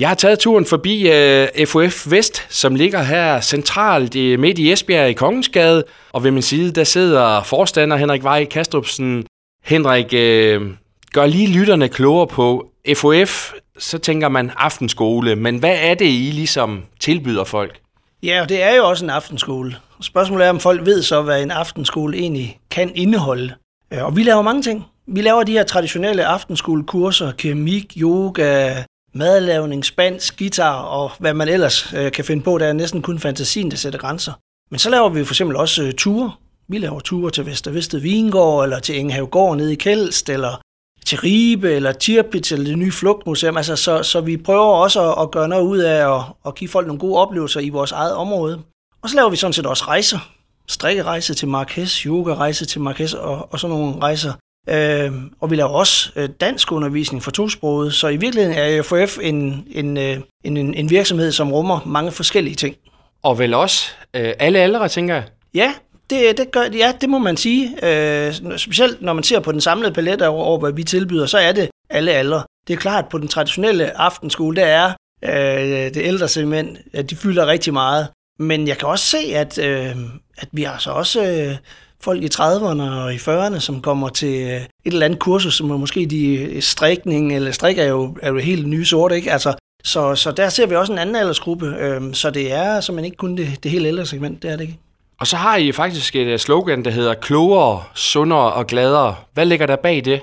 Jeg har taget turen forbi øh, FOF Vest, som ligger her centralt i, midt i Esbjerg i Kongensgade. Og ved min side, der sidder forstander Henrik Vej Kastrupsen. Henrik, øh, gør lige lytterne klogere på FOF, så tænker man aftenskole. Men hvad er det, I ligesom tilbyder folk? Ja, og det er jo også en aftenskole. Spørgsmålet er, om folk ved så, hvad en aftenskole egentlig kan indeholde. Øh, og vi laver mange ting. Vi laver de her traditionelle aftenskolekurser, keramik, yoga, madlavning, spansk, guitar og hvad man ellers øh, kan finde på. Der er næsten kun fantasien, der sætter grænser. Men så laver vi for eksempel også øh, ture. Vi laver ture til Vestervested Vingård, eller til Ingehavgård nede i Kælst, eller til Ribe, eller Tirpitz, eller det nye Flugtmuseum. Altså, så, så vi prøver også at, at gøre noget ud af at, at give folk nogle gode oplevelser i vores eget område. Og så laver vi sådan set også rejser. Strikkerejse til Marrakesh, yoga-rejse til Marrakesh og, og sådan nogle rejser. Øh, og vi laver også øh, dansk undervisning for tosproget, så i virkeligheden er FOF en, en, øh, en, en, en virksomhed, som rummer mange forskellige ting. Og vel også øh, alle aldre, tænker jeg? Ja, det, det, gør, ja, det må man sige. Øh, specielt når man ser på den samlede palet over, over, hvad vi tilbyder, så er det alle aldre. Det er klart, at på den traditionelle aftenskole, der er øh, det ældre segment, at de fylder rigtig meget. Men jeg kan også se, at, øh, at vi har så også øh, folk i 30'erne og i 40'erne, som kommer til øh, et eller andet kursus, som er måske de øh, strikning, eller strik er jo, er jo helt nye sorte, ikke? Altså, så, så der ser vi også en anden aldersgruppe, øhm, så det er simpelthen ikke kun det, det helt ældre segment, det er det ikke. Og så har I faktisk et øh, slogan, der hedder klogere, sundere og gladere. Hvad ligger der bag det?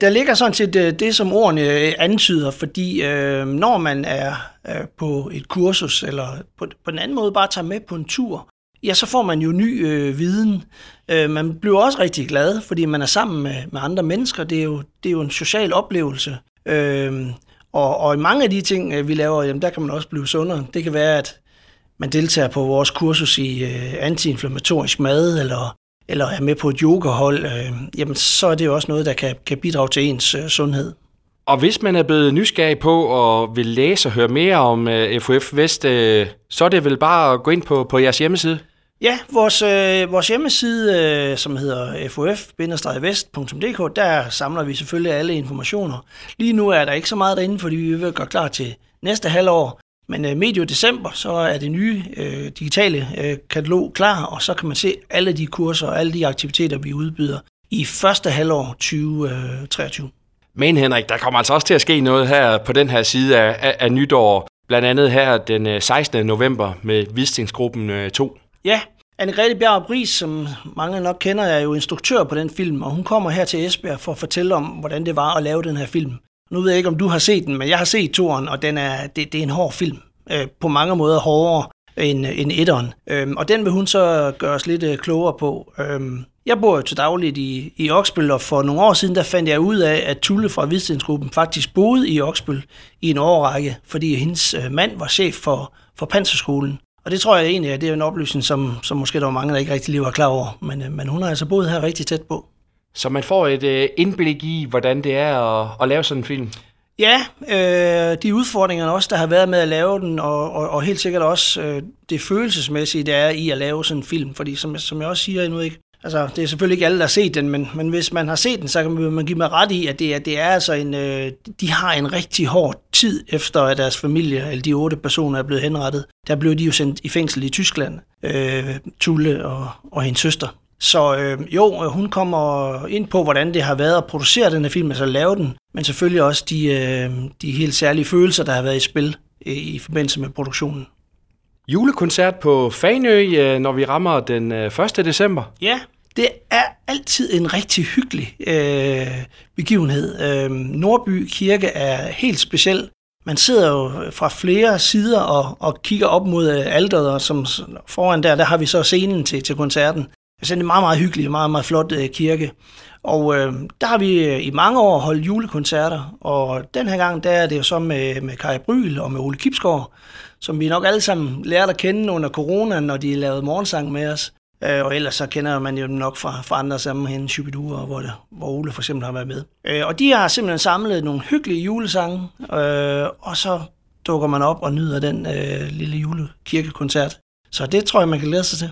Der ligger sådan set det, som ordene antyder, fordi øh, når man er øh, på et kursus, eller på, på den anden måde bare tager med på en tur, ja, så får man jo ny øh, viden. Øh, man bliver også rigtig glad, fordi man er sammen med, med andre mennesker. Det er, jo, det er jo en social oplevelse. Øh, og, og i mange af de ting, øh, vi laver, jamen, der kan man også blive sundere. Det kan være, at man deltager på vores kursus i øh, antiinflammatorisk mad, eller, eller er med på et yogahold, øh, jamen, så er det jo også noget, der kan, kan bidrage til ens øh, sundhed. Og hvis man er blevet nysgerrig på og vil læse og høre mere om øh, FUF Vest, øh, så er det vel bare at gå ind på, på jeres hjemmeside? Ja, vores, øh, vores hjemmeside, øh, som hedder fof-vest.dk, der samler vi selvfølgelig alle informationer. Lige nu er der ikke så meget derinde, fordi vi vil gøre klar til næste halvår. Men øh, medio december, så er det nye øh, digitale øh, katalog klar, og så kan man se alle de kurser og alle de aktiviteter, vi udbyder i første halvår 2023. Øh, Men Henrik, der kommer altså også til at ske noget her på den her side af, af, af nytår. Blandt andet her den øh, 16. November med Vidstingsgruppen øh, 2. Ja, Anne-Grethe Bjerg Bris, som mange nok kender, er jo instruktør på den film, og hun kommer her til Esbjerg for at fortælle om, hvordan det var at lave den her film. Nu ved jeg ikke, om du har set den, men jeg har set toren, og den er, det, det er en hård film. Øh, på mange måder hårdere end, end etteren. Øh, og den vil hun så gøre os lidt øh, klogere på. Øh, jeg bor jo til dagligt i, i Oksbøl, og for nogle år siden der fandt jeg ud af, at Tulle fra Hvidstensgruppen faktisk boede i Oksbøl i en årrække, fordi hendes øh, mand var chef for, for Panserskolen. Og det tror jeg egentlig, at det er en oplysning, som, som måske der var mange, der ikke rigtig lige var klar over. Men, øh, men hun har altså boet her rigtig tæt på. Så man får et øh, indblik i, hvordan det er at, at lave sådan en film? Ja, øh, de udfordringer også, der har været med at lave den, og, og, og helt sikkert også øh, det følelsesmæssige, der er i at lave sådan en film. Fordi som, som jeg også siger nu ikke, altså det er selvfølgelig ikke alle, der har set den, men, men hvis man har set den, så kan man give mig ret i, at det er, det er altså en, øh, de har en rigtig hård tid efter, at deres familie, eller de otte personer, er blevet henrettet. Der blev de jo sendt i fængsel i Tyskland, øh, Tulle og, og hendes søster. Så øh, jo, hun kommer ind på, hvordan det har været at producere den her film, altså lave den, men selvfølgelig også de, øh, de helt særlige følelser, der har været i spil øh, i forbindelse med produktionen. Julekoncert på Fanø, øh, når vi rammer den 1. Øh, december. Ja, det er altid en rigtig hyggelig øh, begivenhed. Øh, Nordby Kirke er helt speciel. Man sidder jo fra flere sider og, og kigger op mod øh, alderet, og som foran der, der har vi så scenen til, til koncerten. Altså, det er en meget, meget hyggelig, meget, meget flot øh, kirke. Og øh, der har vi øh, i mange år holdt julekoncerter, og den her gang, der er det jo så med, med Kai Bryl og med Ole Kipsgaard, som vi nok alle sammen lærte at kende under corona, når de lavede morgensang med os. Øh, og ellers så kender man jo dem nok fra, fra andre sammenhænge, Shubiduer, hvor, det, hvor Ole for eksempel har været med. Øh, og de har simpelthen samlet nogle hyggelige julesange, øh, og så dukker man op og nyder den øh, lille julekirkekoncert. Så det tror jeg, man kan lære sig til.